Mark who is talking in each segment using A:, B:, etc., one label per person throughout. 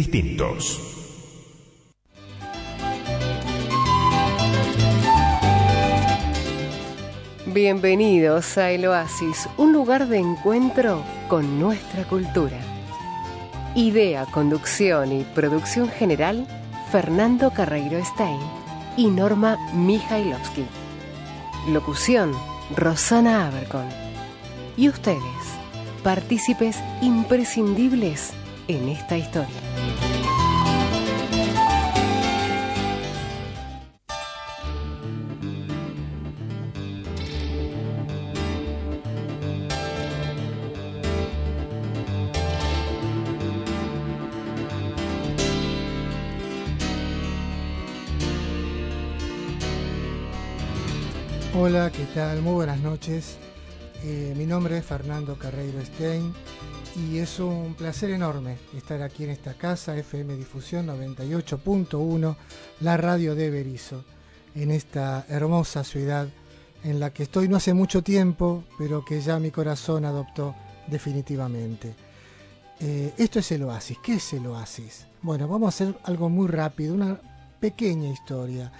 A: distintos.
B: Bienvenidos a El Oasis, un lugar de encuentro con nuestra cultura. Idea, conducción y producción general, Fernando Carreiro Stein y Norma Mijailovsky. Locución, Rosana Abercon. Y ustedes, partícipes imprescindibles en esta historia.
C: Hola, ¿qué tal? Muy buenas noches. Eh, mi nombre es Fernando Carreiro Stein y es un placer enorme estar aquí en esta casa, FM Difusión 98.1, la radio de Berizo, en esta hermosa ciudad en la que estoy no hace mucho tiempo, pero que ya mi corazón adoptó definitivamente. Eh, esto es el oasis. ¿Qué es el oasis? Bueno, vamos a hacer algo muy rápido, una pequeña historia.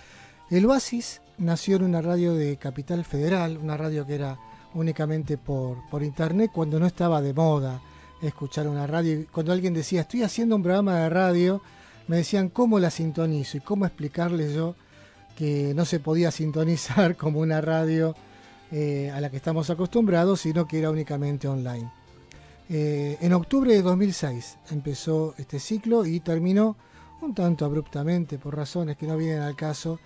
C: El oasis nació en una radio de Capital Federal, una radio que era únicamente por, por internet cuando no estaba de moda escuchar una radio. Cuando alguien decía, estoy haciendo un programa de radio, me decían cómo la sintonizo y cómo explicarles yo que no se podía sintonizar como una radio eh, a la que estamos acostumbrados, sino que era únicamente online. Eh, en octubre de 2006 empezó este ciclo y terminó un tanto abruptamente por razones que no vienen al caso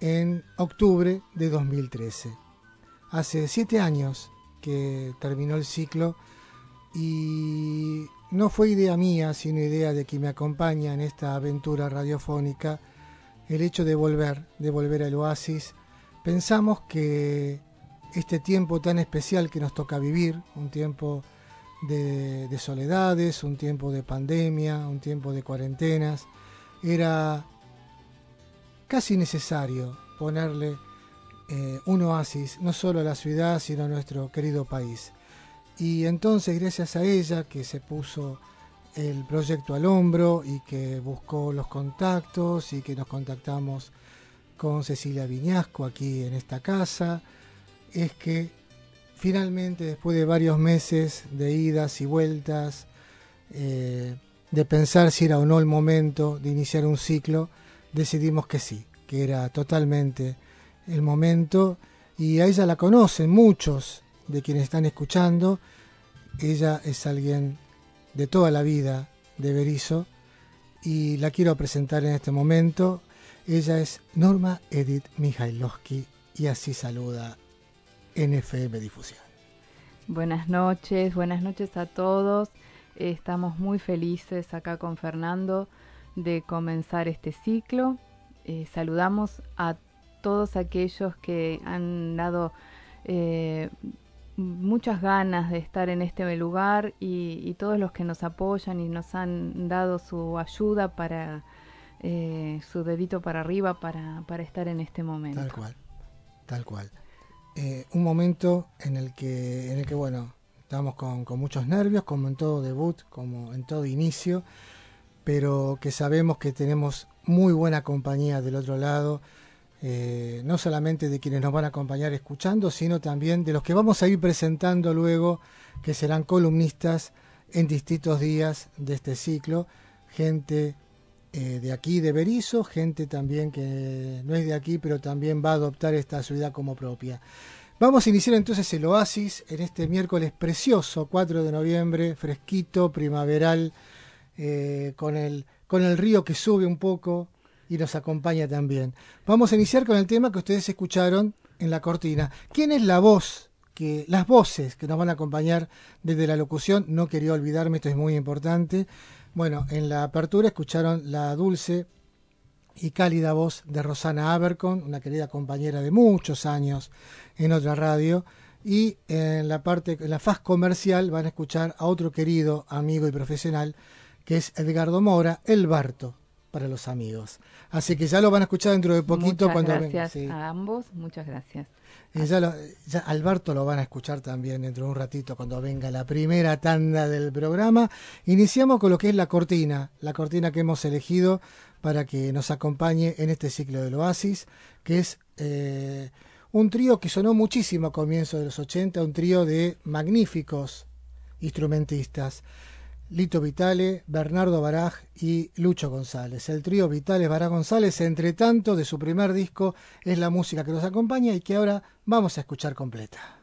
C: en octubre de 2013. Hace siete años que terminó el ciclo y no fue idea mía, sino idea de quien me acompaña en esta aventura radiofónica, el hecho de volver, de volver al oasis. Pensamos que este tiempo tan especial que nos toca vivir, un tiempo de, de soledades, un tiempo de pandemia, un tiempo de cuarentenas, era casi necesario ponerle eh, un oasis, no solo a la ciudad, sino a nuestro querido país. Y entonces, gracias a ella, que se puso el proyecto al hombro y que buscó los contactos y que nos contactamos con Cecilia Viñasco aquí en esta casa, es que finalmente, después de varios meses de idas y vueltas, eh, de pensar si era o no el momento de iniciar un ciclo, decidimos que sí, que era totalmente el momento. Y a ella la conocen muchos de quienes están escuchando. Ella es alguien de toda la vida de Berizo y la quiero presentar en este momento. Ella es Norma Edith Mijailovsky y así saluda NFM Difusión.
D: Buenas noches, buenas noches a todos. Estamos muy felices acá con Fernando de comenzar este ciclo eh, saludamos a todos aquellos que han dado eh, muchas ganas de estar en este lugar y, todos los que nos apoyan y nos han dado su ayuda para eh, su dedito para arriba para, para, estar en este momento.
C: Tal cual, tal cual. un momento en el que, en el que bueno, estamos con, con muchos nervios, como en todo debut, como en todo inicio, pero que sabemos que tenemos muy buena compañía del otro lado, eh, no solamente de quienes nos van a acompañar escuchando, sino también de los que vamos a ir presentando luego, que serán columnistas en distintos días de este ciclo, gente eh, de aquí, de Berizo, gente también que no es de aquí, pero también va a adoptar esta ciudad como propia. Vamos a iniciar entonces el oasis en este miércoles precioso, 4 de noviembre, fresquito, primaveral, eh, con el con el río que sube un poco y nos acompaña también. Vamos a iniciar con el tema que ustedes escucharon en la cortina. ¿Quién es la voz? Que, las voces que nos van a acompañar desde la locución, no quería olvidarme, esto es muy importante. Bueno, en la apertura escucharon la dulce y cálida voz de Rosana Abercon, una querida compañera de muchos años en otra radio. Y en la parte, en la faz comercial, van a escuchar a otro querido amigo y profesional, que es Edgardo Mora, el Barto, para los amigos. Así que ya lo van a escuchar dentro de poquito
D: muchas
C: cuando
D: gracias a ambos, muchas gracias.
C: Y ya, lo, ya, Alberto lo van a escuchar también dentro de un ratito cuando venga la primera tanda del programa. Iniciamos con lo que es la cortina, la cortina que hemos elegido para que nos acompañe en este ciclo del Oasis, que es eh, un trío que sonó muchísimo a comienzos de los 80, un trío de magníficos instrumentistas. Lito Vitale, Bernardo Baraj y Lucho González. El trío Vitale Baraj González, entre tanto, de su primer disco, es la música que nos acompaña y que ahora vamos a escuchar completa.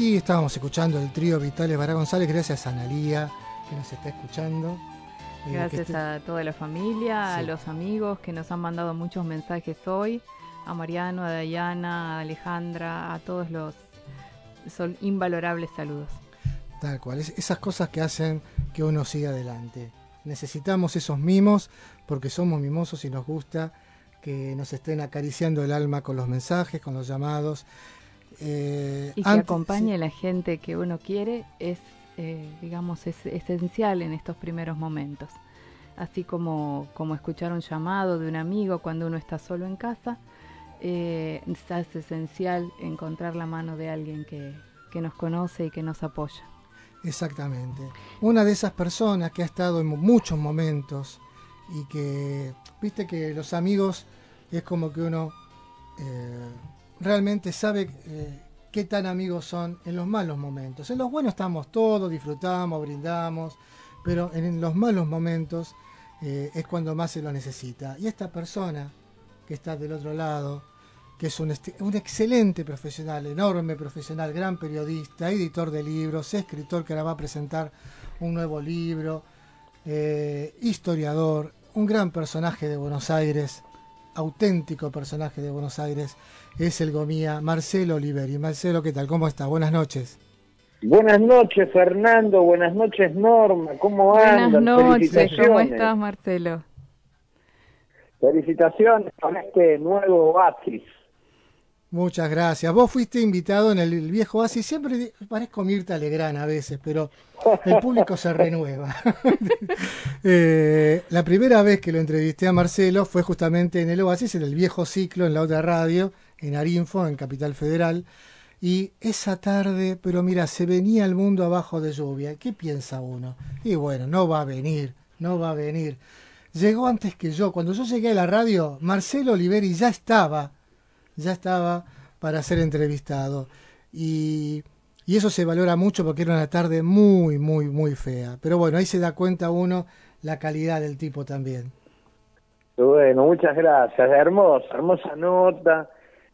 C: Aquí estábamos escuchando el trío Vitales Bará González, gracias a Analía que nos está escuchando.
D: Eh, gracias a toda la familia, a los amigos que nos han mandado muchos mensajes hoy, a Mariano, a Dayana, a Alejandra, a todos los son invalorables saludos.
C: Tal cual, esas cosas que hacen que uno siga adelante. Necesitamos esos mimos porque somos mimosos y nos gusta que nos estén acariciando el alma con los mensajes, con los llamados
D: eh, y que acompañe a la gente que uno quiere es, eh, digamos, es esencial en estos primeros momentos. Así como, como escuchar un llamado de un amigo cuando uno está solo en casa, eh, es esencial encontrar la mano de alguien que, que nos conoce y que nos apoya.
C: Exactamente. Una de esas personas que ha estado en muchos momentos y que, viste que los amigos es como que uno eh, realmente sabe eh, qué tan amigos son en los malos momentos. En los buenos estamos todos, disfrutamos, brindamos, pero en los malos momentos eh, es cuando más se lo necesita. Y esta persona que está del otro lado, que es un, excelente profesional, enorme profesional, gran periodista, editor de libros, escritor que ahora va a presentar un nuevo libro, eh, historiador, un gran personaje de Buenos Aires, auténtico personaje de Buenos Aires es el gomía Marcelo Oliveri. Marcelo, ¿qué tal? ¿Cómo está? Buenas noches.
A: Buenas noches, Fernando. Buenas noches, Norma. ¿Cómo andas?
D: Buenas noches. ¿Cómo estás, Marcelo?
A: Felicitaciones con este nuevo Oasis.
C: Muchas gracias. Vos fuiste invitado en el viejo Oasis. Siempre parezco Mirta Legrán a veces, pero el público se renueva. Eh, la primera vez que lo entrevisté a Marcelo fue justamente en el Oasis, en el viejo ciclo, en la otra radio, en Arinfo, en Capital Federal. Y esa tarde, pero mira, se venía el mundo abajo de lluvia. ¿Qué piensa uno? Y bueno, no va a venir, no va a venir. Llegó antes que yo. Cuando yo llegué a la radio, Marcelo Oliveri ya estaba, ya estaba para ser entrevistado. Y, y eso se valora mucho porque era una tarde muy, muy, muy fea. Pero bueno, ahí se da cuenta uno la calidad del tipo también.
A: Bueno, muchas gracias. Hermosa, hermosa nota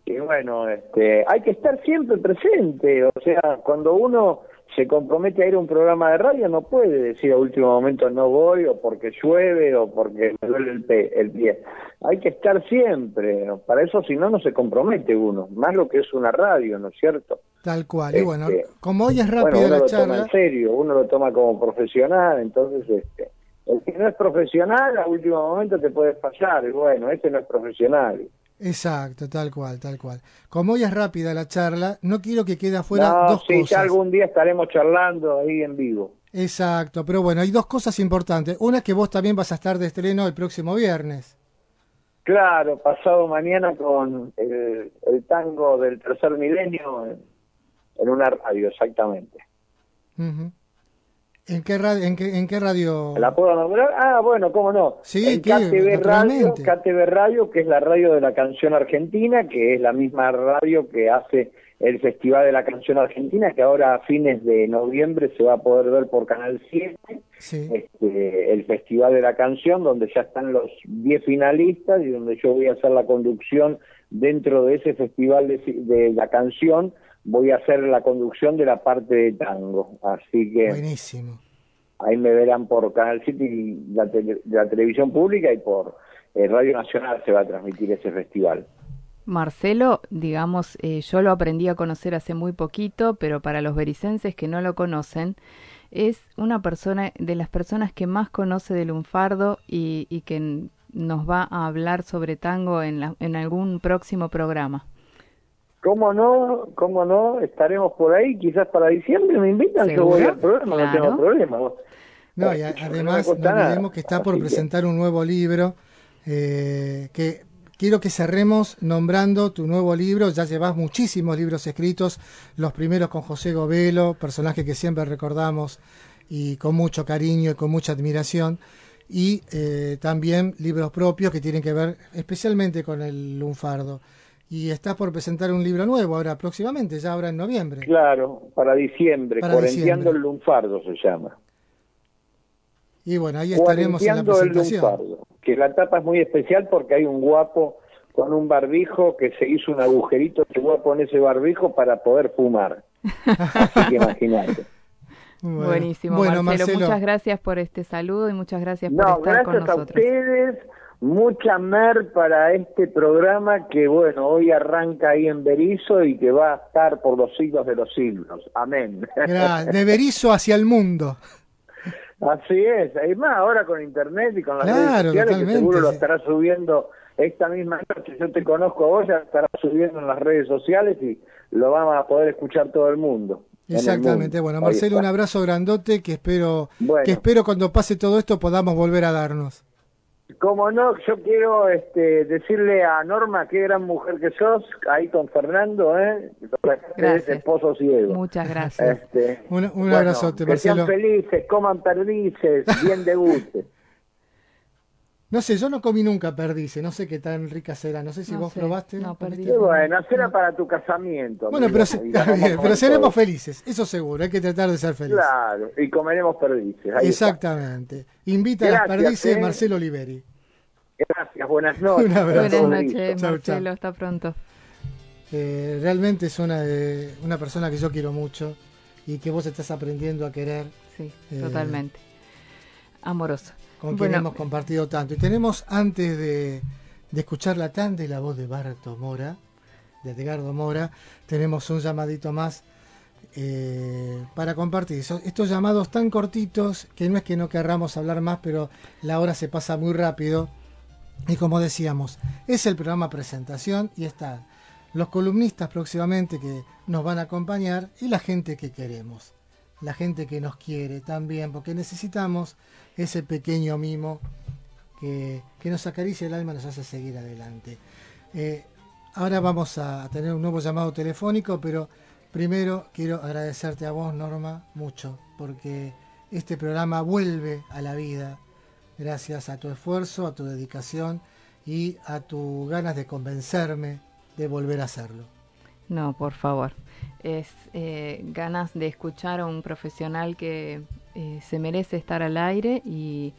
A: y bueno, este, hay que estar siempre presente, o sea, cuando uno se compromete a ir a un programa de radio no puede decir a último momento no voy o porque llueve o porque me duele el, el pie. Hay que estar siempre, para eso si no no se compromete uno, más lo que es una radio, ¿no es cierto?
C: Tal cual, y bueno, este, como hoy es rápido la
A: lo
C: charla...
A: Toma en serio, uno lo toma como profesional, entonces este, el que no es profesional a último momento te puede fallar, y bueno, este no es profesional.
C: Exacto, tal cual, tal cual. Como hoy es rápida la charla, no quiero que quede afuera
A: no,
C: dos
A: sí,
C: cosas.
A: Ya algún día estaremos charlando ahí en vivo.
C: Exacto, pero bueno, hay dos cosas importantes. Una es que vos también vas a estar de estreno el próximo viernes.
A: Claro, pasado mañana con el, el tango del tercer milenio en, en una radio, exactamente.
C: Uh ¿En qué, radio, en, qué, ¿En qué radio?
A: ¿La puedo nombrar? Ah, bueno, cómo no.
C: Sí,
A: en KTV Radio, KTV Radio, que es la radio de la canción argentina, que es la misma radio que hace el Festival de la Canción Argentina, que ahora a fines de noviembre se va a poder ver por Canal 7,
C: sí.
A: este, el Festival de la Canción, donde ya están los 10 finalistas y donde yo voy a hacer la conducción dentro de ese Festival de, de la Canción voy a hacer la conducción de la parte de tango. Así que.
C: Buenísimo.
A: Ahí me verán por Canal 7 y la, tele, la televisión pública y por eh, Radio Nacional se va a transmitir ese festival.
D: Marcelo, digamos, eh, yo lo aprendí a conocer hace muy poquito, pero para los bericenses que no lo conocen, es una persona de las personas que más conoce de lunfardo y, y que nos va a hablar sobre tango en, la, en algún próximo programa.
A: ¿Cómo no? ¿Cómo no? Estaremos por ahí, quizás para diciembre me invitan, yo voy al programa,
D: claro.
A: no tengo problema.
C: No, y a, además no, no olvidemos que está por Así presentar que... un nuevo libro, eh, que quiero que cerremos nombrando tu nuevo libro, ya llevas muchísimos libros escritos, los primeros con José Govelo, personaje que siempre recordamos y con mucho cariño y con mucha admiración, y eh, también libros propios que tienen que ver especialmente con el lunfardo y estás por presentar un libro nuevo ahora próximamente, ya ahora en noviembre.
A: Claro, para diciembre, para Cuarenteando el lunfardo se llama.
C: Y bueno, ahí estaremos en la presentación.
A: El lunfardo, que la tapa es muy especial porque hay un guapo con un barbijo que se hizo un agujerito ese guapo en ese barbijo para poder fumar. Así que imagínate.
D: Bueno, Buenísimo, bueno, Marcelo, Marcelo, Muchas gracias por este saludo y muchas gracias por estar
A: gracias
D: con nosotros.
A: a ustedes mucha mer para este programa que, bueno, hoy arranca ahí en Berizo y que va a estar por los siglos de los siglos. Amén.
C: De Berizo hacia el mundo.
A: Así es. Hay más ahora con internet y con las
C: claro,
A: redes sociales que seguro lo estará subiendo esta misma noche. Yo te conozco a vos, ya estará subiendo en las redes sociales y lo vamos a poder escuchar todo el mundo.
C: Exactamente. Bueno, Marcelo, un abrazo grandote que espero bueno. que espero cuando pase todo esto podamos volver a darnos.
A: Como no, yo quiero este, decirle a Norma qué gran mujer que sos, ahí con Fernando, ¿eh?
D: Gracias.
A: esposo ciego.
D: Muchas gracias.
A: Este,
C: un, un
A: bueno,
C: abrazote,
A: que
C: Marcelo.
A: sean felices, coman perdices, bien de gusto.
C: No sé, yo no comí nunca perdices, no sé qué tan rica será, no sé si
D: No
C: vos
D: sé,
C: probaste.
D: no, perdices.
A: bueno, será para tu casamiento.
C: Bueno, pero, se- bien, pero seremos felices, eso seguro, hay que tratar de ser felices.
A: Claro, y comeremos perdices. ahí está.
C: Exactamente. Invita a las perdices
A: eh.
C: Marcelo Oliveri.
A: Gracias, buenas noches.
C: Un abrazo.
D: Buenas noches.
C: Chau,
D: Marcelo.
C: chau.
D: Hasta pronto.
C: Eh, realmente es una, de- una persona que yo quiero mucho y que vos estás aprendiendo a querer,
D: Sí,
C: Eh,
D: totalmente. Amoroso.
C: Con quien
D: Bueno.
C: hemos compartido tanto. Y tenemos, antes de, de escuchar la tanda y la voz de Barto Mora, de Edgardo Mora, tenemos un llamadito más eh, para compartir. estos llamados tan cortitos que no es que no querramos hablar más, pero la hora se pasa muy rápido. Y como decíamos, es el programa presentación y están los columnistas próximamente que nos van a acompañar y la gente que queremos, la gente que nos quiere también, porque necesitamos ese pequeño mimo que, nos acaricia el alma nos hace seguir adelante. Eh, ahora vamos a tener un nuevo llamado telefónico, pero primero quiero agradecerte a vos, Norma, mucho, porque este programa vuelve a la vida gracias a tu esfuerzo, a tu dedicación y a tus ganas de convencerme de volver a hacerlo.
D: No, por favor. Es eh, ganas de escuchar a un profesional que eh, se merece estar al aire y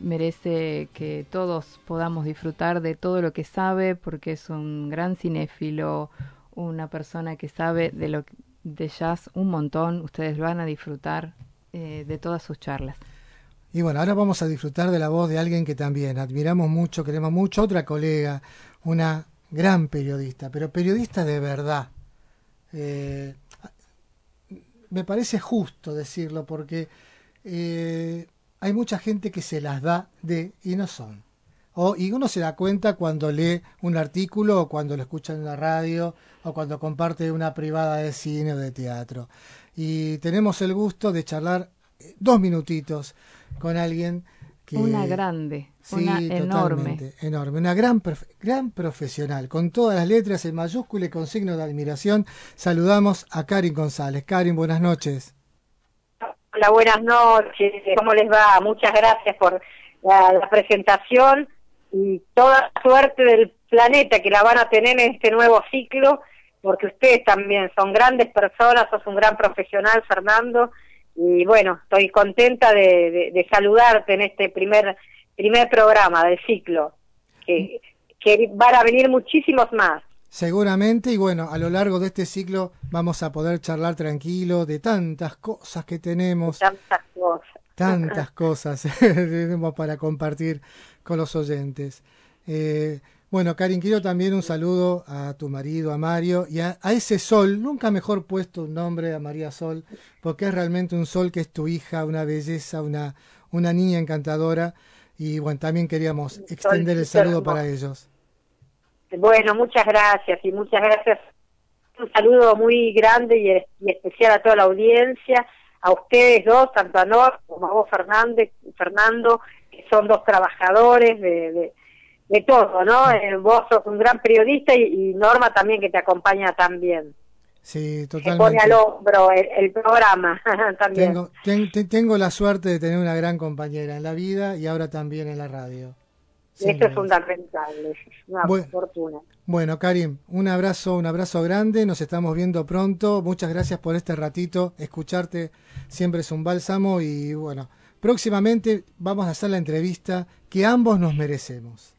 D: merece que todos podamos disfrutar de todo lo que sabe porque es un gran cinéfilo, una persona que sabe de lo de jazz un montón. Ustedes van a disfrutar eh, de todas sus charlas.
C: Y bueno, ahora vamos a disfrutar de la voz de alguien que también admiramos mucho, queremos mucho, otra colega, una gran periodista, pero periodista de verdad. Eh, me parece justo decirlo porque eh, hay mucha gente que se las da de y no son. O, y uno se da cuenta cuando lee un artículo o cuando lo escucha en la radio o cuando comparte una privada de cine o de teatro. Y tenemos el gusto de charlar dos minutitos con alguien que...
D: Una grande, una enorme.
C: Enorme, una gran, gran profesional, con todas las letras en mayúscula y con signo de admiración. Saludamos a Karin González. Karin, buenas noches.
E: Hola, buenas noches. ¿Cómo les va? Muchas gracias por la, presentación y toda la suerte del planeta que la van a tener en este nuevo ciclo, porque ustedes también son grandes personas, sos un gran profesional, Fernando, y bueno, estoy contenta de, saludarte en este primer primer programa del ciclo, que, que van a venir muchísimos más.
C: Seguramente, y bueno, a lo largo de este ciclo vamos a poder charlar tranquilo de tantas cosas que tenemos.
E: Tantas cosas.
C: Tantas cosas tenemos para compartir con los oyentes. Eh, bueno, Karin, quiero también un saludo a tu marido, a Mario, y a, ese sol, nunca mejor puesto un nombre a María Sol, porque es realmente un sol que es tu hija, una belleza, una, una niña encantadora, y bueno, también queríamos extender el saludo para ellos.
E: Bueno, muchas gracias, y muchas gracias. Un saludo muy grande y, especial a toda la audiencia, a ustedes dos, tanto a Nor como a vos, Fernández, Fernando, que son dos trabajadores de de todo, ¿no? Eh, vos sos un gran periodista y, Norma también que te acompaña también.
C: Sí, totalmente.
E: Que pone al hombro el, programa también.
C: Tengo, la suerte de tener una gran compañera en la vida y ahora también en la radio.
E: Eso es fundamental, es una fortuna.
C: Bueno, Karim, un abrazo, un abrazo grande, nos estamos viendo pronto. Muchas gracias por este ratito. Escucharte siempre es un bálsamo y bueno, próximamente vamos a hacer la entrevista que ambos nos merecemos.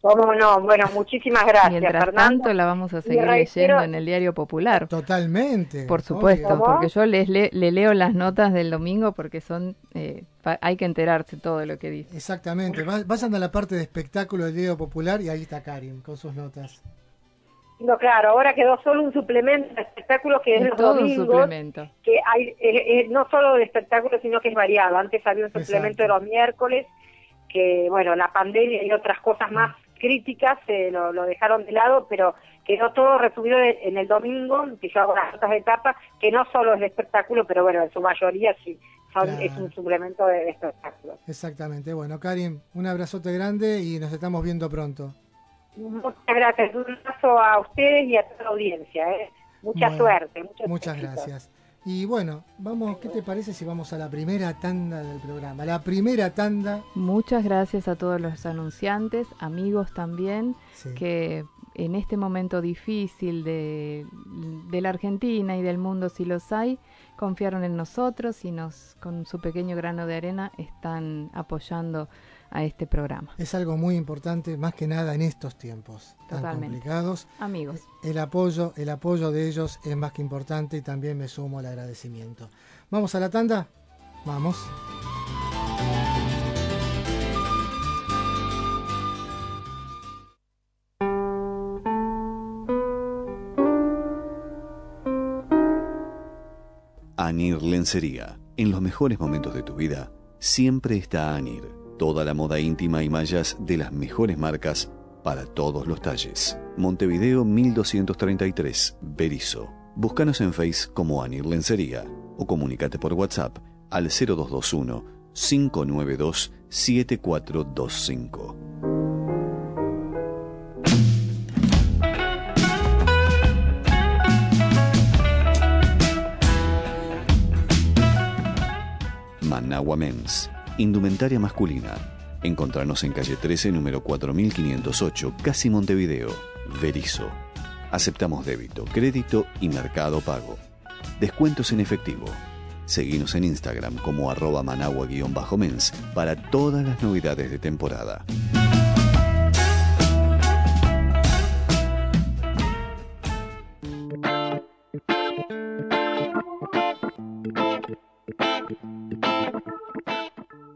E: ¿Cómo no? Bueno, muchísimas gracias, Mientras
D: tanto la vamos a seguir leyendo en el diario popular.
C: Totalmente.
D: Por supuesto, porque yo les le, leo las notas del domingo porque son eh, hay que enterarse todo de lo que dice.
C: Exactamente. Vayan a la parte de espectáculo del diario popular y ahí está Karim con sus notas.
E: No, claro, ahora quedó solo un suplemento de espectáculo que es, los todo un suplemento. que hay eh, eh, no solo de espectáculo sino que es variado. Antes había un suplemento de los miércoles que bueno, la pandemia y otras cosas más críticas se lo, dejaron de lado, pero quedó todo resumido en el domingo, que yo hago las otras etapas, que no solo es de espectáculo, pero bueno, en su mayoría sí, es un suplemento de, espectáculo.
C: Exactamente. Bueno, Karim, un abrazote grande y nos estamos viendo pronto.
E: Muchas gracias. Un abrazo a ustedes y a toda la audiencia. ¿eh? Mucha suerte.
C: Muchas gracias. Y bueno, vamos, ¿qué te parece si vamos a la primera tanda del programa? La primera tanda.
D: Muchas gracias a todos los anunciantes, amigos también, que en este momento difícil de, de, la Argentina y del mundo, si los hay, confiaron en nosotros y nos, con su pequeño grano de arena, están apoyando a este programa.
C: Es algo muy importante, más que nada en estos tiempos tan complicados.
D: Amigos.
C: El apoyo, el apoyo de ellos es más que importante y también me sumo al agradecimiento. ¿Vamos a la tanda? Vamos.
F: Anir Lencería. En los mejores momentos de tu vida, siempre está Anir Toda la moda íntima y mallas de las mejores marcas para todos los talles. Montevideo 1233, Berizo. Búscanos en Face como Anir Lencería o comunícate por WhatsApp al 0221 592 7425. Managua Men's, indumentaria masculina. Encontrarnos en calle 13, número 4508, casi Montevideo, Berizo. Aceptamos débito, crédito y mercado pago. Descuentos en efectivo. Seguimos en Instagram como arroba managua-mens para todas las novedades de temporada.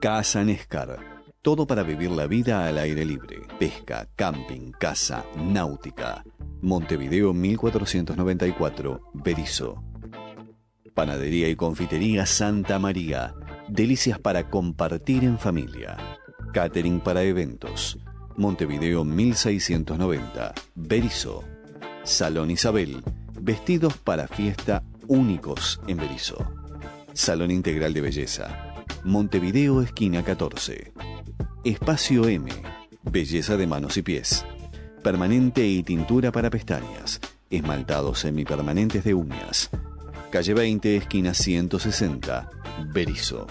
F: Casa Nescar. Todo para vivir la vida al aire libre. Pesca, camping, casa, náutica. Montevideo 1494, Berizo. Panadería y confitería Santa María. Delicias para compartir en familia. Catering para eventos. Montevideo 1690, Berizo. Salón Isabel. Vestidos para fiesta únicos en Berizo. Salón Integral de Belleza. Montevideo, esquina 14. Espacio M. Belleza de manos y pies. Permanente y tintura para pestañas. Esmaltados semipermanentes de uñas. Calle 20, esquina 160. Berizo.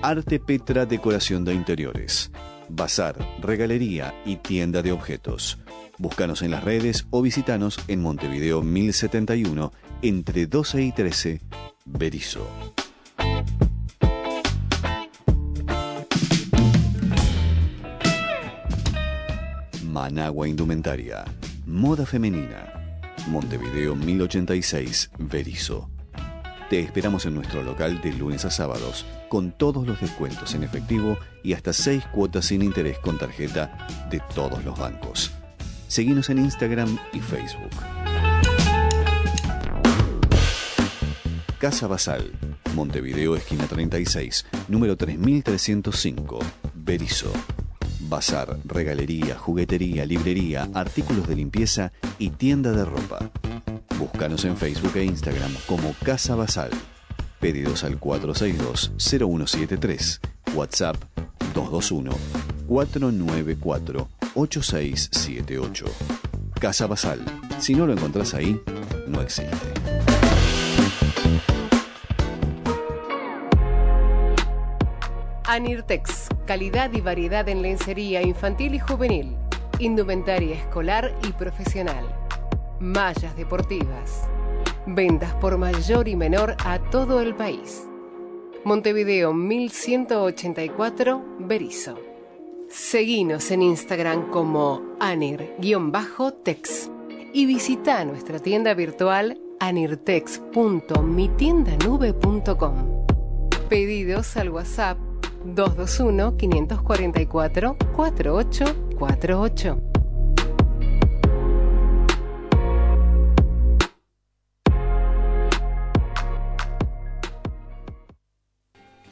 F: Arte Petra Decoración de Interiores. Bazar, regalería y tienda de objetos. Búscanos en las redes o visitanos en Montevideo 1071 entre 12 y 13. Berizo. Managua Indumentaria. Moda femenina. Montevideo 1086, Berizo. Te esperamos en nuestro local de lunes a sábados, con todos los descuentos en efectivo y hasta seis cuotas sin interés con tarjeta de todos los bancos. Seguimos en Instagram y Facebook. Casa Basal, Montevideo, esquina 36, número 3305, Berizo. Bazar, regalería, juguetería, librería, artículos de limpieza y tienda de ropa. Búscanos en Facebook e Instagram como Casa Basal. Pedidos al 462-0173. WhatsApp 221-494-8678. Casa Basal. Si no lo encontrás ahí, no existe.
B: Anirtex, calidad y variedad en lencería infantil y juvenil, indumentaria escolar y profesional, mallas deportivas, ventas por mayor y menor a todo el país. Montevideo 1184, Berizo. Seguinos en Instagram como anir-tex y visita nuestra tienda virtual anirtex.mitiendanube.com. Pedidos al WhatsApp 221-544-4848.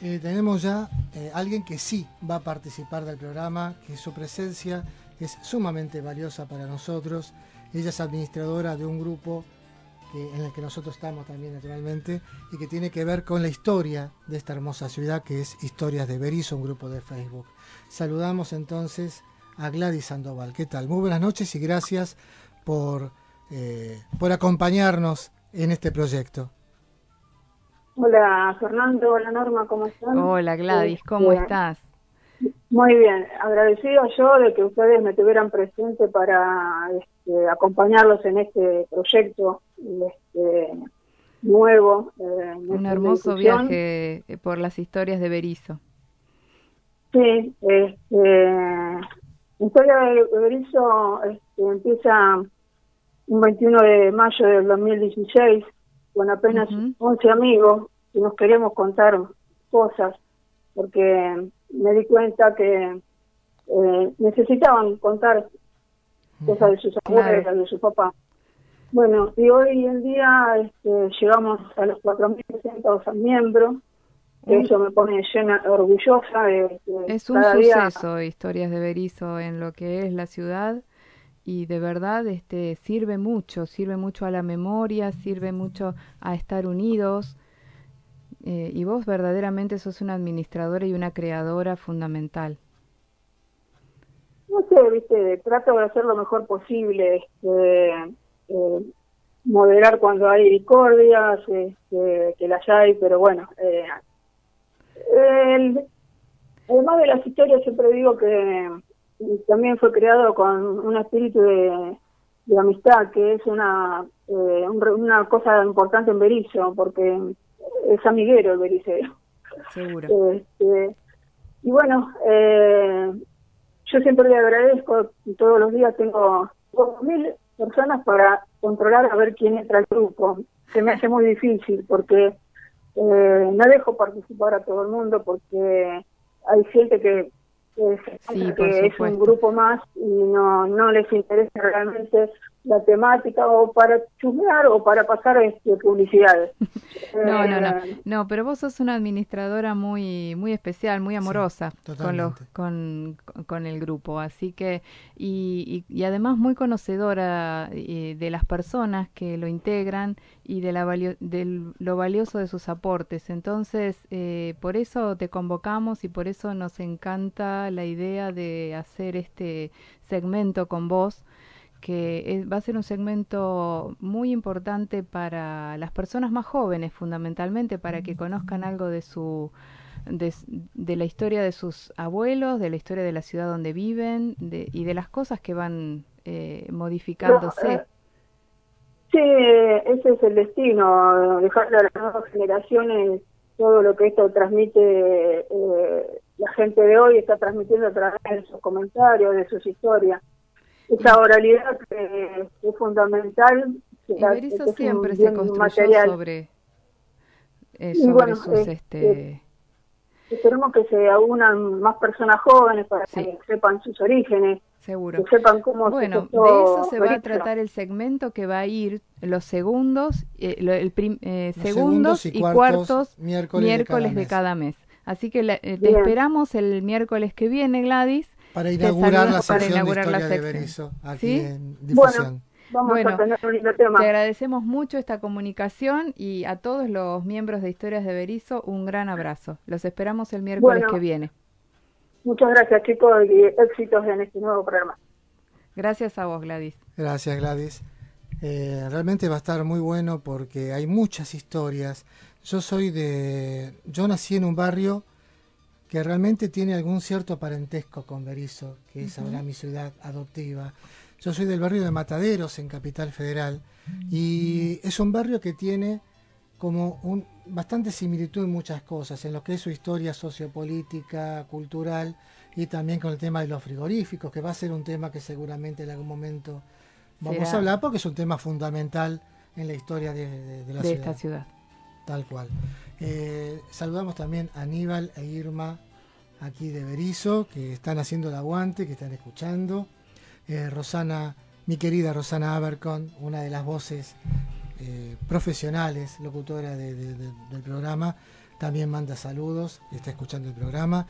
C: Eh, tenemos ya eh, alguien que sí va a participar del programa, que su presencia es sumamente valiosa para nosotros. Ella es administradora de un grupo en el que nosotros estamos también naturalmente y que tiene que ver con la historia de esta hermosa ciudad que es Historias de Berizo, un grupo de Facebook. Saludamos entonces a Gladys Sandoval. ¿Qué tal? Muy buenas noches y gracias por, eh, por acompañarnos en este proyecto.
G: Hola Fernando, hola Norma, ¿cómo están?
D: Hola Gladys, ¿cómo este, estás?
G: Muy bien, agradecido yo de que ustedes me tuvieran presente para este, acompañarlos en este proyecto este, nuevo.
D: Eh, Un hermoso viaje eh, por las historias de Berizo.
G: Sí, este, la historia de Berizo este, empieza un 21 de mayo del 2016 con apenas 11 amigos y nos queremos contar cosas porque me di cuenta que eh, necesitaban contar cosas de sus abuelos, de su papá. Bueno, y hoy en día este, llegamos a los 4.600 miembros. Eso me pone llena, orgullosa de,
D: Es un suceso, Historias de Berizo, en lo que es la ciudad y de verdad este sirve mucho, sirve mucho a la memoria, sirve mucho a estar unidos. Eh, y vos verdaderamente sos una administradora y una creadora fundamental.
G: No sé, viste, trato de hacer lo mejor posible, este, eh, moderar cuando hay discordias, este, que las hay, pero bueno, eh, además de las historias siempre digo que también fue creado con un espíritu de, amistad, que es una, eh, una cosa importante en Berizo, porque es amiguero el Bericeo.
D: Seguro.
G: Este, y bueno, eh, yo siempre le agradezco, todos los días tengo mil personas para controlar a ver quién entra al grupo. Se me hace muy difícil porque eh, no dejo participar a todo el mundo porque hay gente que que es un grupo más y no, no les interesa realmente la temática o para chusmear o para pasar este, publicidades.
D: no, no, no, eh, no, pero vos sos una administradora muy muy especial, muy amorosa con los con, con el grupo, así que y, y, además muy conocedora eh, de las personas que lo integran y de, la de lo valioso de sus aportes. Entonces, eh, por eso te convocamos y por eso nos encanta la idea de hacer este segmento con vos que va a ser un segmento muy importante para las personas más jóvenes, fundamentalmente, para que conozcan algo de su de, la historia de sus abuelos, de la historia de la ciudad donde viven y de las cosas que van eh, modificándose.
G: Eh, sí, ese es el destino, dejarle a las nuevas generaciones todo lo que esto transmite eh, la gente de hoy, está transmitiendo a través de sus comentarios, de sus historias esa oralidad que es fundamental.
D: Iberizo siempre se construyó sobre, eh, sobre sus...
G: Eh, este... Eh, esperemos que se unan más personas jóvenes para que sepan sus orígenes.
D: Seguro.
G: Que sepan cómo
D: bueno, de eso se va a tratar el segmento que va a ir los segundos, eh, el segundos, y cuartos, miércoles, de, cada mes. Así que te esperamos el miércoles que viene, Gladys,
C: para inaugurar la sección de historia de Berizo aquí en difusión.
G: Bueno, vamos a tener un tema.
D: Te agradecemos mucho esta comunicación y a todos los miembros de Historias de Berizo un gran abrazo. Los esperamos el miércoles que viene.
G: Muchas gracias chicos y éxitos en este nuevo programa.
D: Gracias a vos Gladys.
C: Gracias Gladys. Eh, realmente va a estar muy bueno porque hay muchas historias. Yo soy de... Yo nací en un barrio que realmente tiene algún cierto parentesco con Berizo, que es ahora mi ciudad adoptiva. Yo soy del barrio de Mataderos, en Capital Federal, y es un barrio que tiene como un, bastante similitud en muchas cosas, en lo que es su historia sociopolítica, cultural, y también con el tema de los frigoríficos, que va a ser un tema que seguramente en algún momento vamos a hablar, porque es un tema fundamental en la historia de, la
D: esta ciudad.
C: Tal cual. Eh, saludamos también a Aníbal e Irma aquí de Berizo, que están haciendo el aguante, que están escuchando. Eh, Rosana, mi querida Rosana Abercon, una de las voces eh, profesionales, locutora del programa, también manda saludos, está escuchando el programa.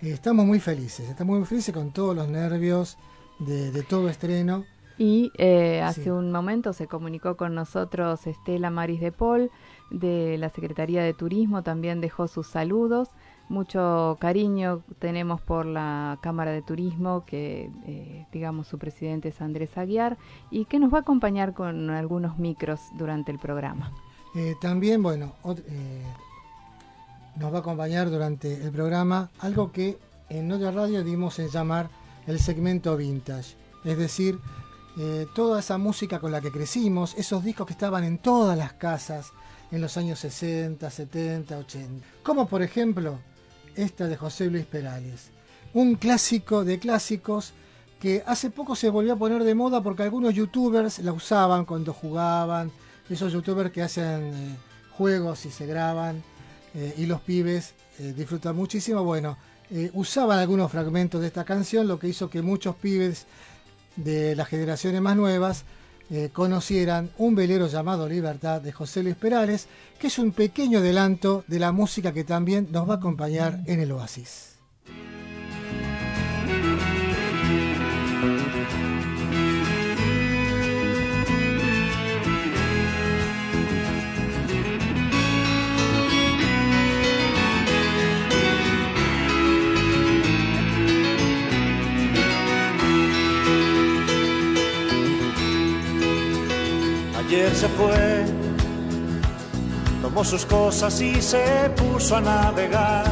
C: estamos muy felices, estamos muy felices con todos los nervios de, todo estreno.
D: Y hace un momento se comunicó con nosotros Estela Maris de Paul, de la Secretaría de Turismo también dejó sus saludos. Mucho cariño tenemos por la Cámara de Turismo, que eh, digamos su presidente es Andrés Aguiar, y que nos va a acompañar con algunos micros durante el programa.
C: Eh, también, bueno, eh, nos va a acompañar durante el programa algo que en otra radio dimos en llamar el segmento vintage, es decir, toda esa música con la que crecimos, esos discos que estaban en todas las casas, en los años 60, 70, 80. Como por ejemplo esta de José Luis Perales. Un clásico de clásicos que hace poco se volvió a poner de moda porque algunos youtubers la usaban cuando jugaban, esos youtubers que hacen eh, juegos y se graban eh, y los pibes eh, disfrutan muchísimo. Bueno, usaban algunos fragmentos de esta canción, lo que hizo que muchos pibes de las generaciones más nuevas eh, conocieran un velero llamado Libertad de José Luis Perales, que es un pequeño adelanto de la música que también nos va a acompañar en el Oasis.
H: Se fue, tomó sus cosas y se puso a navegar.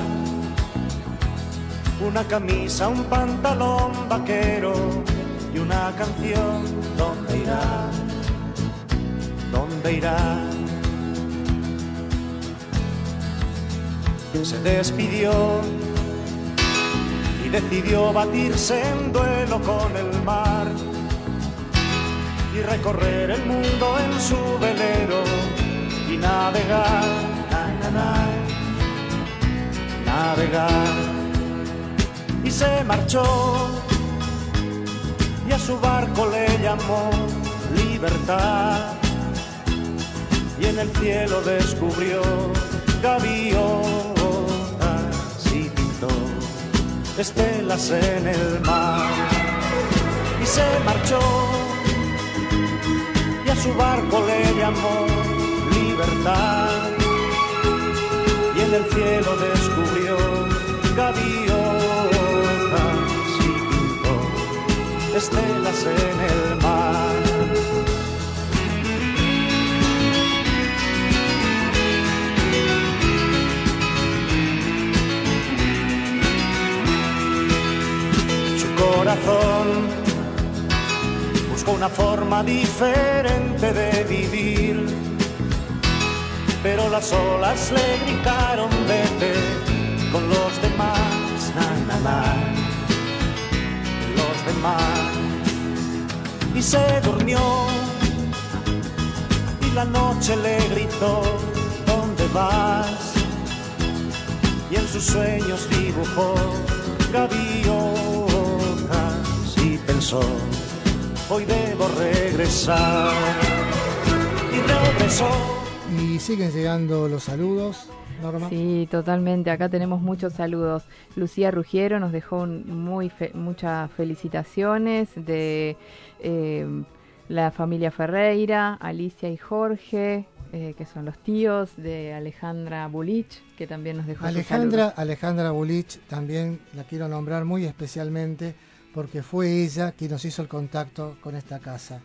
H: Una camisa, un pantalón vaquero y una canción. ¿Dónde irá? ¿Dónde irá? Se despidió y decidió batirse en duelo con el mar recorrer el mundo en su velero y navegar, navegar. Y se marchó y a su barco le llamó libertad y en el cielo descubrió gaviotas y pintó estelas en el mar y se marchó su barco le llamó libertad y en el cielo descubrió gaviotas y pintó estelas en el mar. Diferente de vivir. Pero las olas le gritaron vete con los demás, na, na, los demás. Y se durmió y la noche le gritó, ¿dónde vas? Y en sus sueños dibujó gaviotas y pensó hoy debo regresar. Y regresó.
C: Y siguen llegando los saludos. Norma.
D: Sí, totalmente. Acá tenemos muchos saludos. Lucía Rugiero nos dejó muy muchas felicitaciones de eh, la familia Ferreira, Alicia y Jorge, eh, que son los tíos de Alejandra Bulich, que también nos dejó
C: Alejandra, Alejandra Bulich también la quiero nombrar muy especialmente porque fue ella quien nos hizo el contacto con esta casa.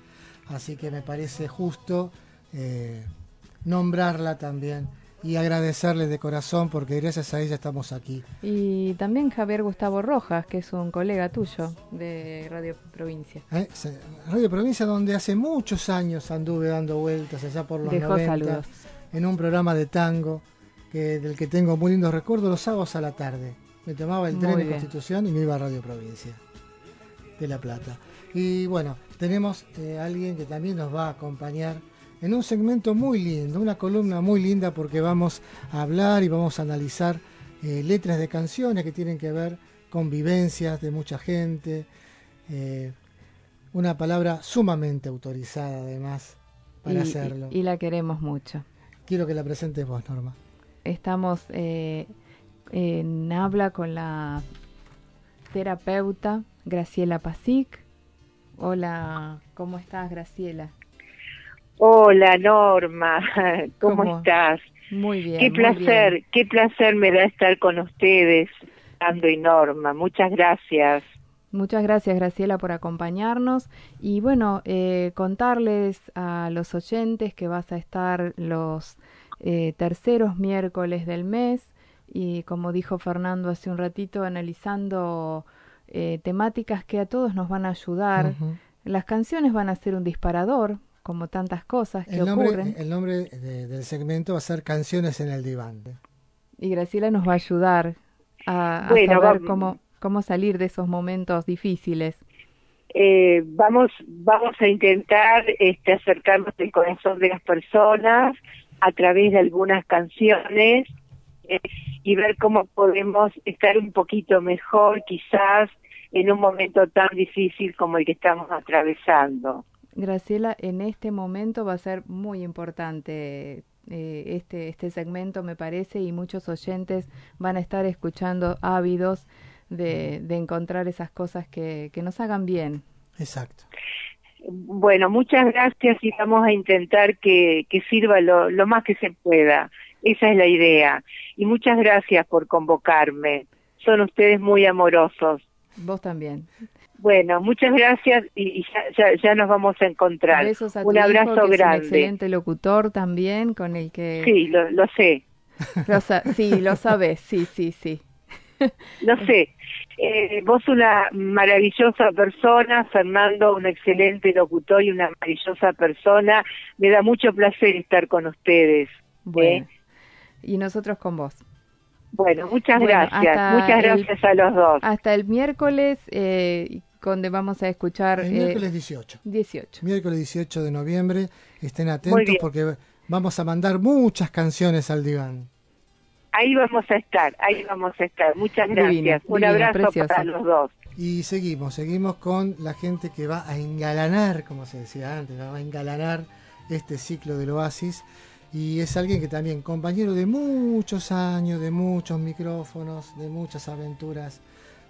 C: Así que me parece justo eh, nombrarla también y agradecerle de corazón porque gracias a ella estamos aquí.
D: Y también Javier Gustavo Rojas, que es un colega tuyo de Radio Provincia.
C: Eh, Radio Provincia donde hace muchos años anduve dando vueltas allá por los Dejó 90 en un programa de tango que, del que tengo muy lindos recuerdos los sábados a la tarde. Me tomaba el tren de Constitución y me iba a Radio Provincia de La Plata. Y bueno, tenemos eh, alguien que también nos va a acompañar en un segmento muy lindo, una columna muy linda porque vamos a hablar y vamos a analizar eh, letras de canciones que tienen que ver con vivencias de mucha gente. Eh, una palabra sumamente autorizada además para hacerlo.
D: Y, la queremos mucho.
C: Quiero que la presentes vos, Norma.
D: Estamos en habla con la terapeuta Graciela Pasic. Hola, ¿cómo estás, Graciela?
I: Hola, Norma, ¿cómo, estás?
D: Muy bien.
I: Qué placer, qué placer me da estar con ustedes, Ando y Norma. Muchas gracias.
D: Muchas gracias, Graciela, por acompañarnos. Y bueno, eh, contarles a los oyentes que vas a estar los eh, terceros miércoles del mes y como dijo Fernando hace un ratito, analizando eh, temáticas que a todos nos van a ayudar. Las canciones van a ser un disparador, como tantas cosas que
C: el
D: ocurren.
C: El nombre del segmento va a ser Canciones en el Diván.
D: Y Graciela nos va a ayudar a, saber cómo, cómo salir de esos momentos difíciles.
I: Eh, vamos vamos a intentar este, acercarnos al corazón de las personas a través de algunas canciones y ver cómo podemos estar un poquito mejor quizás en un momento tan difícil como el que estamos atravesando.
D: Graciela, en este momento va a ser muy importante eh, este, este segmento, me parece, y muchos oyentes van a estar escuchando ávidos de, de encontrar esas cosas que, que nos hagan bien.
C: Exacto.
I: Bueno, muchas gracias y vamos a intentar que, que sirva lo, lo más que se pueda. Esa es la idea. Y muchas gracias por convocarme. Son ustedes muy amorosos.
D: Vos también.
I: Bueno, muchas gracias y, y ya, ya, ya, nos vamos a encontrar.
D: Besos a
I: un abrazo
D: hijo, que
I: grande.
D: Es un excelente locutor también, con el que.
I: Sí, lo, lo sé.
D: Lo sí, lo sabes, sí, sí, sí.
I: Lo sé. Eh, vos una maravillosa persona, Fernando un excelente locutor y una maravillosa persona. Me da mucho placer estar con ustedes.
D: Bueno. ¿eh? Y nosotros con vos.
I: Bueno, muchas bueno, gracias. Muchas gracias
D: el,
I: a los dos.
D: Hasta el miércoles, eh, donde vamos a escuchar.
C: El miércoles 18.
D: 18.
C: Miércoles 18 de noviembre. Estén atentos porque vamos a mandar muchas canciones al diván.
I: Ahí vamos a estar, ahí vamos a estar. Muchas gracias.
D: Divino,
I: Un
D: divino,
I: abrazo
D: precioso.
I: para los dos.
C: Y seguimos, seguimos con la gente que va a engalanar, como se decía antes, va a engalanar este ciclo del Oasis. Y es alguien que también, compañero de muchos años, de muchos micrófonos, de muchas aventuras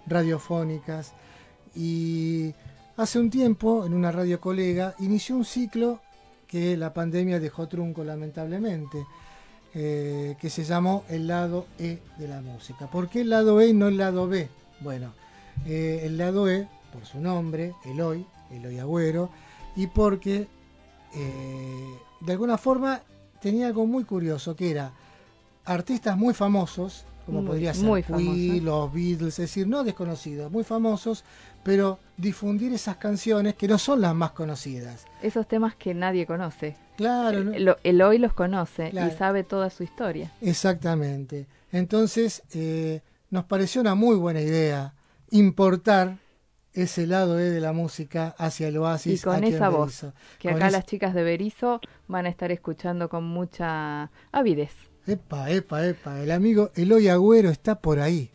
C: radiofónicas. Y hace un tiempo, en una radio colega, inició un ciclo que la pandemia dejó trunco lamentablemente. Eh, que se llamó el lado E de la música. ¿Por qué el lado E y no el lado B? Bueno, eh, el lado E, por su nombre, Eloy, Eloy Agüero, y porque eh, de alguna forma tenía algo muy curioso, que era artistas muy famosos, como
D: muy,
C: podría ser
D: muy
C: Queen, los Beatles, es decir, no desconocidos, muy famosos, pero difundir esas canciones que no son las más conocidas.
D: Esos temas que nadie conoce.
C: Claro. ¿no?
D: El, el hoy los conoce
C: Claro.
D: y sabe toda su historia.
C: Exactamente. Entonces, eh, nos pareció una muy buena idea importar ese lado E de la música hacia el oasis.
D: Y con esa voz,
C: Berizo.
D: que
C: Con
D: acá las chicas de Berizo van a estar escuchando con mucha avidez.
C: Epa, epa, epa. El amigo Eloy Agüero está por ahí.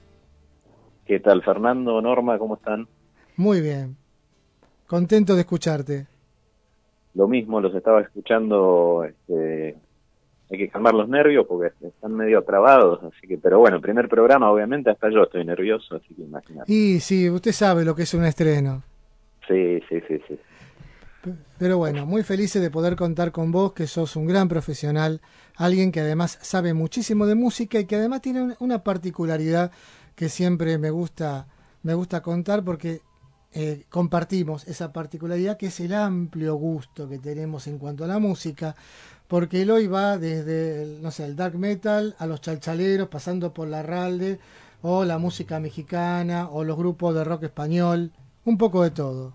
J: ¿Qué tal, Fernando, Norma? ¿Cómo están?
C: Muy bien. Contento de escucharte.
J: Lo mismo, los estaba escuchando. Este, hay que calmar los nervios porque están medio trabados, así que, pero bueno, primer programa, obviamente, hasta yo estoy nervioso, así que imagínate.
C: Y sí, usted sabe lo que es un estreno.
J: Sí, sí, sí, sí.
C: Pero bueno, muy felices de poder contar con vos, que sos un gran profesional, alguien que además sabe muchísimo de música y que además tiene un- una particularidad que siempre me gusta, me gusta contar porque eh, compartimos esa particularidad que es el amplio gusto que tenemos en cuanto a la música, porque el hoy va desde, el, no sé, el dark metal a los chalchaleros, pasando por la ralde, o la música mexicana, o los grupos de rock español, un poco de todo.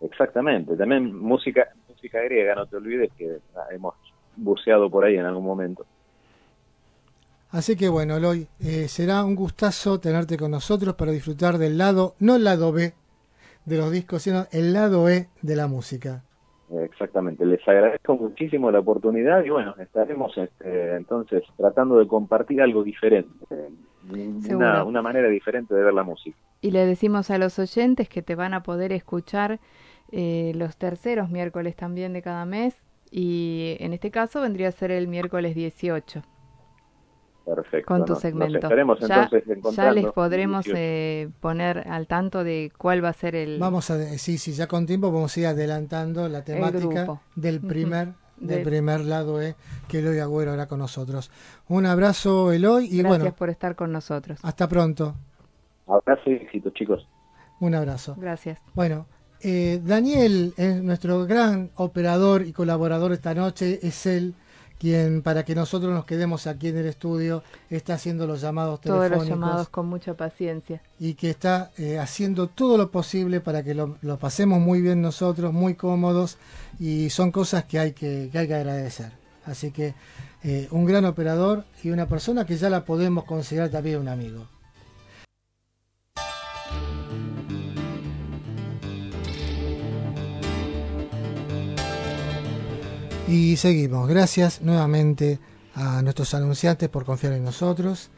J: Exactamente. También música, música griega, no te olvides que ah, hemos buceado por ahí en algún momento.
C: Así que bueno, Eloy, eh, será un gustazo tenerte con nosotros para disfrutar del lado, no el lado B de los discos, sino el lado E de la música.
J: Exactamente, les agradezco muchísimo la oportunidad y bueno, estaremos este, entonces tratando de compartir algo diferente, una,
D: Seguro.
J: una manera diferente de ver la música.
D: Y le decimos a los oyentes que te van a poder escuchar eh, los terceros miércoles también de cada mes y en este caso vendría a ser el miércoles 18
J: Perfecto.
D: con tu segmento.
J: Nos estaremos
D: ya,
J: entonces
D: ya
J: encontrando.
D: les podremos
J: 18.
D: eh, poner al tanto de cuál va a ser el...
C: Vamos a, sí, sí, ya con tiempo vamos a ir adelantando la temática del primer, del
D: De-
C: primer lado E que Eloy Agüero hará con nosotros. Un abrazo, Eloy, y
D: Gracias
C: bueno,
D: por estar con nosotros.
C: hasta pronto.
J: Abrazo y éxito, chicos.
C: Un abrazo.
D: Gracias.
C: Bueno, eh, Daniel es nuestro gran operador y colaborador esta noche. Es él quien, para que nosotros nos quedemos aquí en el estudio, está haciendo los llamados
D: Todos
C: telefónicos
D: los llamados con mucha paciencia.
C: y que está eh, haciendo todo lo posible para que lo, lo pasemos muy bien nosotros, muy cómodos y son cosas que hay que, que hay que agradecer. Así que eh, un gran operador y una persona que ya la podemos considerar también un amigo. Y seguimos. Gracias nuevamente a nuestros anunciantes por confiar en nosotros.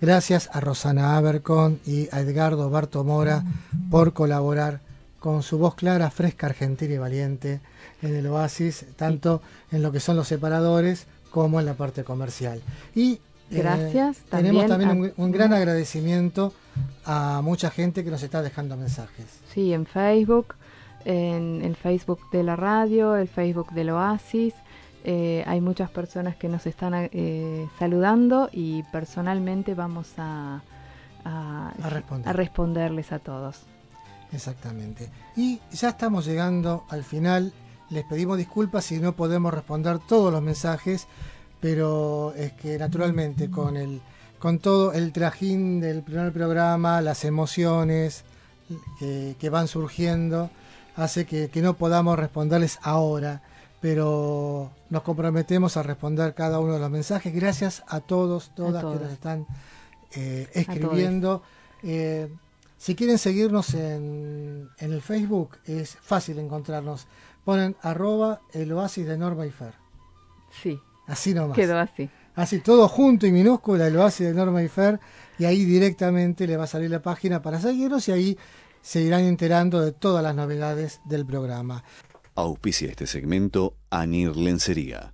C: Gracias a Rosana Abercon y a Edgardo Bartomora por colaborar con su voz clara, fresca, argentina y valiente en el Oasis, tanto en lo que son los separadores como en la parte comercial. Y
D: eh, Gracias.
C: tenemos también un, gran agradecimiento a mucha gente que nos está dejando mensajes.
D: Sí, en Facebook, en el Facebook de la radio, el Facebook del Oasis. Eh, hay muchas personas que nos están eh, saludando y personalmente vamos a, a, a responderles a todos.
C: Exactamente. Y ya estamos llegando al final. Les pedimos disculpas si no podemos responder todos los mensajes, pero es que naturalmente con el con todo el trajín del primer programa, las emociones que, van surgiendo, hace que, no podamos responderles ahora, pero nos comprometemos a responder cada uno de los mensajes. Gracias a todos, todas que nos están eh, escribiendo. Eh, si quieren seguirnos en, en, el Facebook, es fácil encontrarnos. Ponen arroba el oasis de Norma y Fer.
D: Sí.
C: Así nomás.
D: Quedó así.
C: Así, todo junto y minúscula, el oasis de Norma y Fer. Y ahí directamente le va a salir la página para seguirnos y ahí se irán enterando de todas las novedades del programa.
F: Auspicia este segmento Anir Lencería.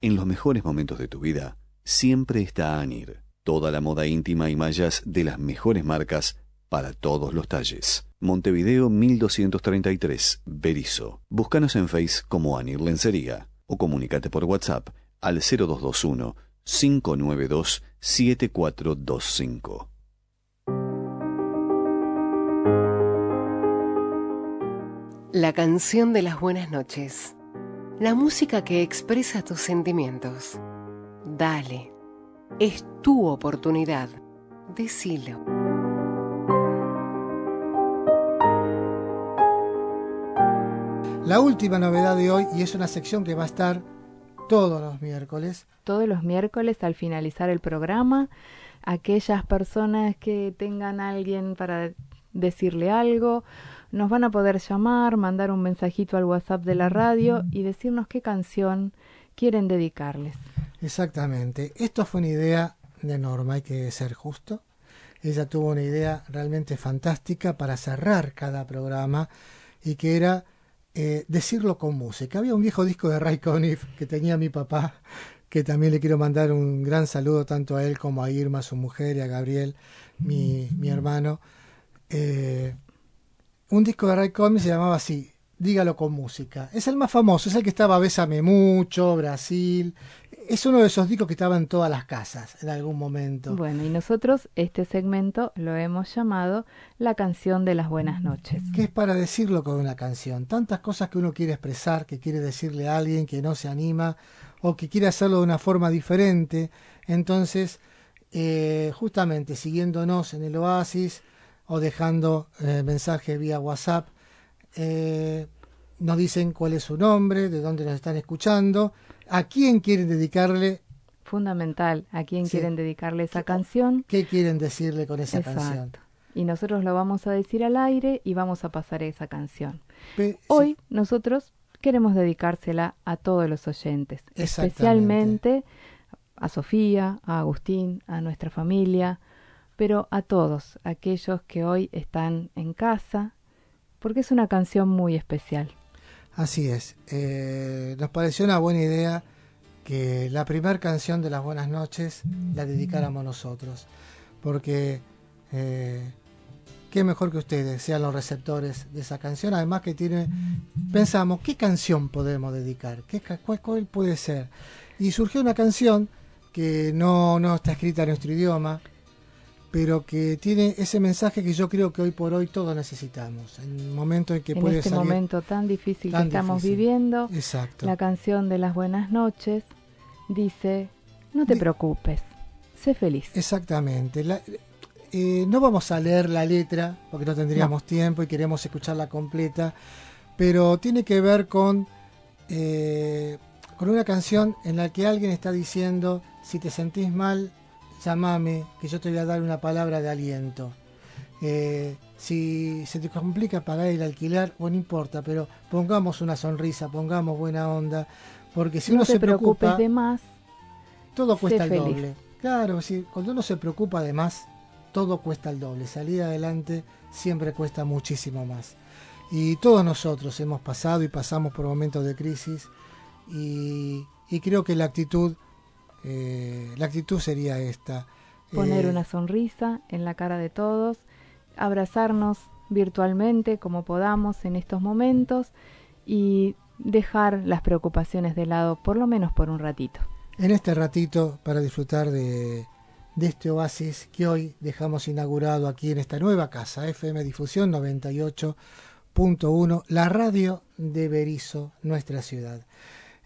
F: En los mejores momentos de tu vida, siempre está Anir. Toda la moda íntima y mallas de las mejores marcas para todos los talles. Montevideo 1233, Berizo. Búscanos en Face como Anir Lencería o comunícate por WhatsApp al 0221 592 7425.
B: La canción de las buenas noches. La música que expresa tus sentimientos. Dale. Es tu oportunidad. Decilo.
C: La última novedad de hoy, y es una sección que va a estar todos los miércoles.
D: Todos los miércoles al finalizar el programa, aquellas personas que tengan a alguien para decirle algo, nos van a poder llamar, mandar un mensajito al WhatsApp de la radio y decirnos qué canción quieren dedicarles.
C: Exactamente. Esto fue una idea de Norma, hay que ser justo. Ella tuvo una idea realmente fantástica para cerrar cada programa y que era eh, decirlo con música. Había un viejo disco de Ray Conniff que tenía mi papá, que también le quiero mandar un gran saludo tanto a él como a Irma, su mujer, y a Gabriel, mi, mi hermano. Eh, un disco de Ray Conniff se llamaba así, Dígalo con música. Es el más famoso, es el que estaba Bésame Mucho, Brasil, es uno de esos discos que estaba en todas las casas en algún momento.
D: Bueno, y nosotros este segmento lo hemos llamado La canción de las buenas noches.
C: ¿Qué es para decirlo con una canción? Tantas cosas que uno quiere expresar, que quiere decirle a alguien que no se anima o que quiere hacerlo de una forma diferente. Entonces, eh, justamente siguiéndonos en el oasis o dejando eh, mensaje vía WhatsApp, eh, nos dicen cuál es su nombre, de dónde nos están escuchando ¿A quién quieren dedicarle?
D: Fundamental, ¿a quién quieren dedicarle esa canción?
C: ¿Qué quieren decirle con esa canción?
D: Y nosotros lo vamos a decir al aire y vamos a pasar esa canción. Hoy nosotros queremos dedicársela a todos los oyentes, especialmente a Sofía, a Agustín, a nuestra familia, pero a todos aquellos que hoy están en casa, porque es una canción muy especial.
C: Así es. Eh, nos pareció una buena idea que la primera canción de las buenas noches la dedicáramos nosotros, porque eh, qué mejor que ustedes sean los receptores de esa canción, además que tiene, pensamos, ¿qué canción podemos dedicar? ¿Qué, cuál, puede ser? Y surgió una canción que no, no está escrita en nuestro idioma, pero que tiene ese mensaje que yo creo que hoy por hoy todos necesitamos. En el momento en que
D: en
C: puede
D: este momento tan difícil que estamos viviendo,
C: Exacto.
D: la canción de las buenas noches dice, no te preocupes, sé feliz.
C: Exactamente. Eh, no vamos a leer la letra porque no tendríamos tiempo y queremos escucharla completa, pero tiene que ver con, eh, con una canción en la que alguien está diciendo, si te sentís mal, llamame, que yo te voy a dar una palabra de aliento. Eh, si se te complica pagar el alquiler, bueno, no importa, pero pongamos una sonrisa, pongamos buena onda, porque si uno se preocupa
D: de más,
C: todo cuesta el doble. Claro, si, cuando uno se preocupa de más, todo cuesta el doble. Salir adelante siempre cuesta muchísimo más. Y todos nosotros hemos pasado y pasamos por momentos de crisis y, creo que la actitud, eh, la actitud sería esta.
D: Poner una sonrisa en la cara de todos, abrazarnos virtualmente como podamos en estos momentos y dejar las preocupaciones de lado por lo menos por un ratito.
C: En este ratito para disfrutar de, este oasis que hoy dejamos inaugurado aquí en esta nueva casa, FM Difusión 98.1, la radio de Berizo, nuestra ciudad.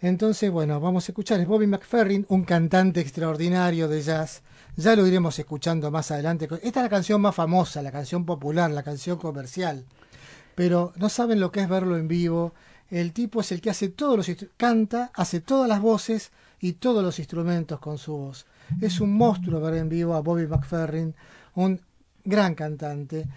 C: Entonces, bueno, vamos a escuchar, es Bobby McFerrin, un cantante extraordinario de jazz, ya lo iremos escuchando más adelante. Esta es la canción más famosa, la canción popular, la canción comercial. Pero no saben lo que es verlo en vivo. El tipo es el que hace todos los canta, hace todas las voces y todos los instrumentos con su voz. Es un monstruo ver en vivo a Bobby McFerrin, un gran cantante.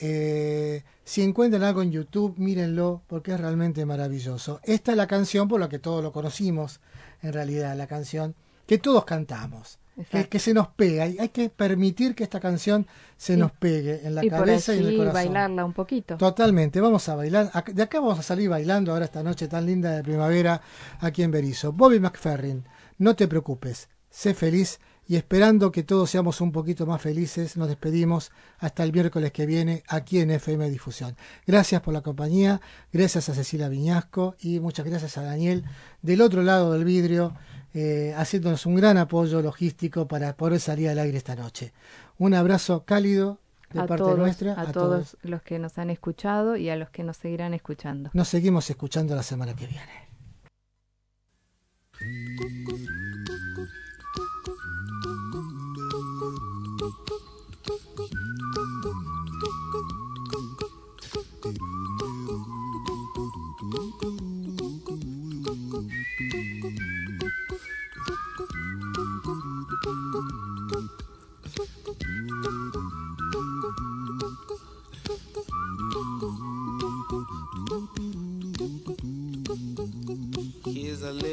C: Eh, si encuentran algo en YouTube, mírenlo porque es realmente maravilloso. Esta es la canción por la que todos lo conocimos, en realidad, la canción que todos cantamos que, se nos pega. Hay, hay que permitir que esta canción se nos pegue en la cabeza y en el corazón.
D: bailarla un poquito.
C: Totalmente, vamos a bailar. De acá vamos a salir bailando ahora esta noche tan linda de primavera aquí en Berizo. Bobby McFerrin, no te preocupes, sé feliz y esperando que todos seamos un poquito más felices, nos despedimos hasta el miércoles que viene aquí en FM Difusión. Gracias por la compañía, gracias a Cecilia Viñasco y muchas gracias a Daniel del otro lado del vidrio eh, haciéndonos un gran apoyo logístico para poder salir al aire esta noche. Un abrazo cálido de parte nuestra.
D: A, todos los que nos han escuchado y a los que nos seguirán escuchando.
C: Nos seguimos escuchando la semana que viene.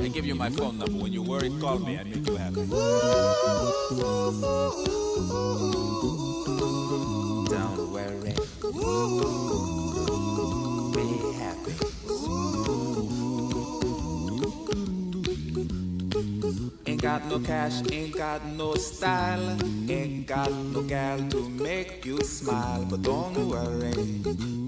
K: I give you my phone number. When you worry, call me. I make you happy. Don't worry. Be happy. Ain't got no cash, ain't got no style, ain't got no gal to make you smile, but don't worry.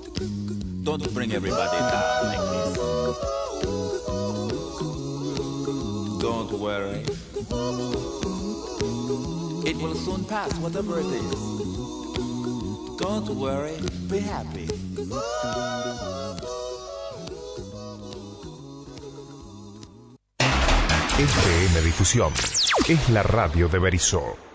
K: Don't bring everybody down like this. Don't worry. It will soon pass, whatever it is. Don't worry, be happy.
L: FM es la radio de.